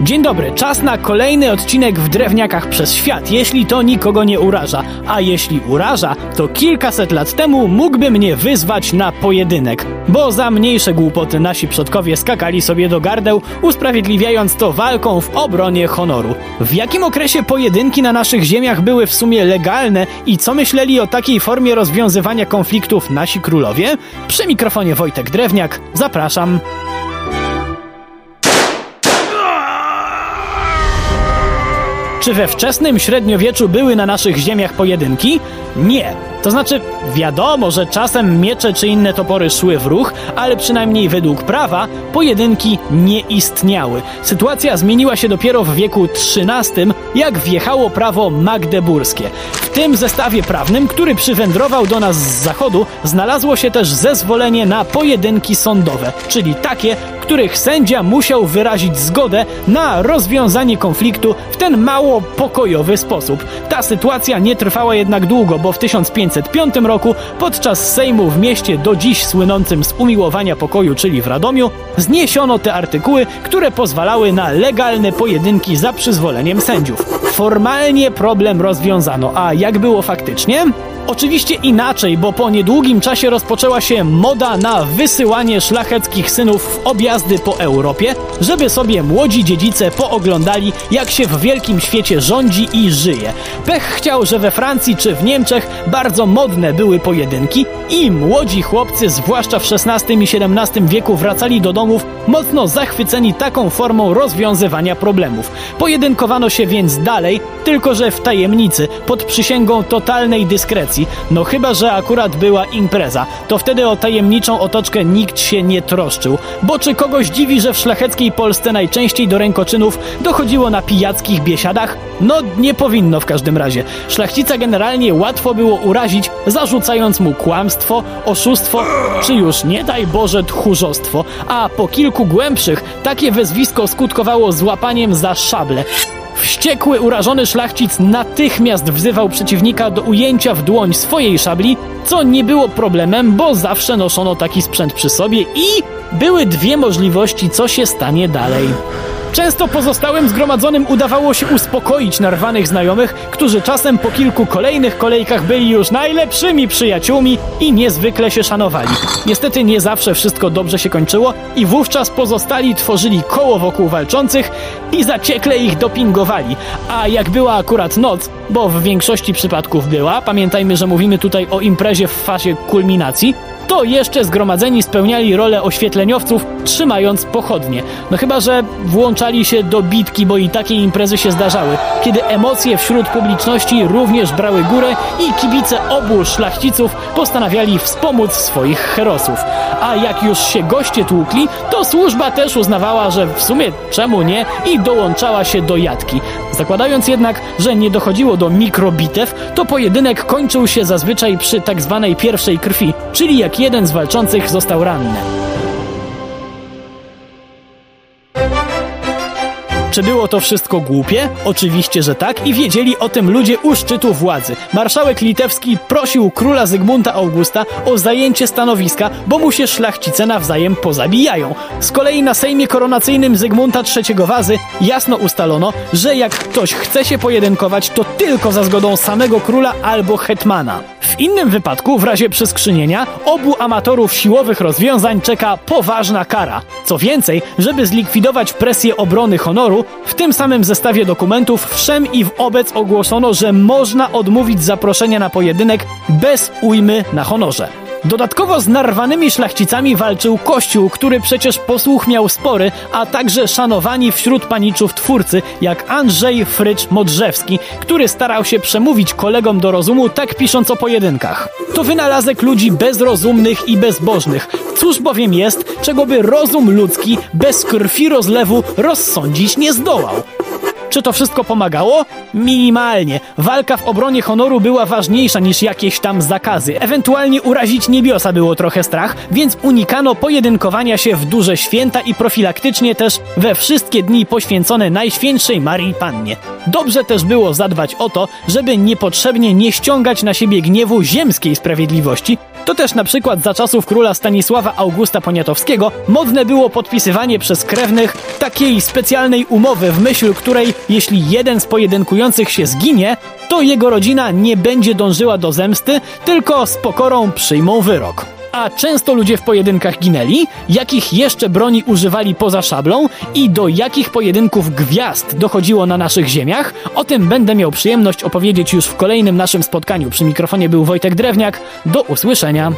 Dzień dobry, czas na kolejny odcinek w Drewniakach przez świat, jeśli to nikogo nie uraża. A jeśli uraża, to kilkaset lat temu mógłby mnie wyzwać na pojedynek. Bo za mniejsze głupoty nasi przodkowie skakali sobie do gardeł, usprawiedliwiając to walką w obronie honoru. W jakim okresie pojedynki na naszych ziemiach były w sumie legalne i co myśleli o takiej formie rozwiązywania konfliktów nasi królowie? Przy mikrofonie Wojtek Drewniak, zapraszam. Czy we wczesnym średniowieczu były na naszych ziemiach pojedynki? Nie. To znaczy, wiadomo, że czasem miecze czy inne topory szły w ruch, ale przynajmniej według prawa pojedynki nie istniały. Sytuacja zmieniła się dopiero w wieku XIII, jak wjechało prawo magdeburskie. W tym zestawie prawnym, który przywędrował do nas z zachodu, znalazło się też zezwolenie na pojedynki sądowe, czyli takie, których sędzia musiał wyrazić zgodę na rozwiązanie konfliktu w ten mało pokojowy sposób. Ta sytuacja nie trwała jednak długo, bo w 1505 roku podczas Sejmu w mieście do dziś słynącym z umiłowania pokoju, czyli w Radomiu, zniesiono te artykuły, które pozwalały na legalne pojedynki za przyzwoleniem sędziów. Formalnie problem rozwiązano, a jak było faktycznie? Oczywiście inaczej, bo po niedługim czasie rozpoczęła się moda na wysyłanie szlacheckich synów w objazdy po Europie, żeby sobie młodzi dziedzice pooglądali, jak się w wielkim świecie rządzi i żyje. Pech chciał, że we Francji czy w Niemczech bardzo modne były pojedynki i młodzi chłopcy, zwłaszcza w XVI i XVII wieku, wracali do domów mocno zachwyceni taką formą rozwiązywania problemów. Pojedynkowano się więc dalej, tylko że w tajemnicy, pod przysięgą totalnej dyskrecji no chyba, że akurat była impreza, to wtedy o tajemniczą otoczkę nikt się nie troszczył. Bo czy kogoś dziwi, że w szlacheckiej Polsce najczęściej do rękoczynów dochodziło na pijackich biesiadach? No nie powinno w każdym razie. Szlachcica generalnie łatwo było urazić, zarzucając mu kłamstwo, oszustwo, czy już nie daj Boże tchórzostwo, a po kilku głębszych takie wezwisko skutkowało złapaniem za szable. Wściekły, urażony szlachcic natychmiast wzywał przeciwnika do ujęcia w dłoń swojej szabli, co nie było problemem, bo zawsze noszono taki sprzęt przy sobie i były dwie możliwości, co się stanie dalej. Często pozostałym zgromadzonym udawało się uspokoić narwanych znajomych, którzy czasem po kilku kolejnych kolejkach byli już najlepszymi przyjaciółmi i niezwykle się szanowali. Niestety nie zawsze wszystko dobrze się kończyło i wówczas pozostali tworzyli koło wokół walczących i zaciekle ich dopingowali. A jak była akurat noc, bo w większości przypadków była, pamiętajmy, że mówimy tutaj o imprezie w fazie kulminacji, to jeszcze zgromadzeni spełniali rolę oświetleniowców, trzymając pochodnie. No chyba, że włączali się do bitki, bo i takie imprezy się zdarzały, kiedy emocje wśród publiczności również brały górę i kibice obu szlachciców postanawiali wspomóc swoich herosów. A jak już się goście tłukli, to służba też uznawała, że w sumie czemu nie i dołączała się do jatki. Zakładając jednak, że nie dochodziło do mikrobitew, to pojedynek kończył się zazwyczaj przy tak zwanej pierwszej krwi, czyli jak jeden z walczących został ranny. Czy było to wszystko głupie? Oczywiście, że tak i wiedzieli o tym ludzie u szczytu władzy. Marszałek litewski prosił króla Zygmunta Augusta o zajęcie stanowiska, bo mu się szlachcice nawzajem pozabijają. Z kolei na Sejmie Koronacyjnym Zygmunta III Wazy jasno ustalono, że jak ktoś chce się pojedynkować, to tylko za zgodą samego króla albo hetmana. W innym wypadku, w razie przeskrzynienia, obu amatorów siłowych rozwiązań czeka poważna kara. Co więcej, żeby zlikwidować presję obrony honoru, w tym samym zestawie dokumentów wszem i wobec ogłoszono, że można odmówić zaproszenia na pojedynek bez ujmy na honorze. Dodatkowo z narwanymi szlachcicami walczył Kościół, który przecież posłuch miał spory, a także szanowani wśród paniczów twórcy, jak Andrzej Frycz Modrzewski, który starał się przemówić kolegom do rozumu, tak pisząc o pojedynkach. To wynalazek ludzi bezrozumnych i bezbożnych. Cóż bowiem jest, czego by rozum ludzki bez krwi rozlewu rozsądzić nie zdołał. Czy to wszystko pomagało? Minimalnie. Walka w obronie honoru była ważniejsza niż jakieś tam zakazy. Ewentualnie urazić niebiosa było trochę strach, więc unikano pojedynkowania się w duże święta i profilaktycznie też we wszystkie dni poświęcone Najświętszej Marii Pannie. Dobrze też było zadbać o to, żeby niepotrzebnie nie ściągać na siebie gniewu ziemskiej sprawiedliwości, To też na przykład za czasów króla Stanisława Augusta Poniatowskiego modne było podpisywanie przez krewnych takiej specjalnej umowy, w myśl której jeśli jeden z pojedynkujących się zginie, to jego rodzina nie będzie dążyła do zemsty, tylko z pokorą przyjmą wyrok. A często ludzie w pojedynkach ginęli, jakich jeszcze broni używali poza szablą i do jakich pojedynków gwiazd dochodziło na naszych ziemiach, o tym będę miał przyjemność opowiedzieć już w kolejnym naszym spotkaniu. Przy mikrofonie był Wojtek Drewniak. Do usłyszenia.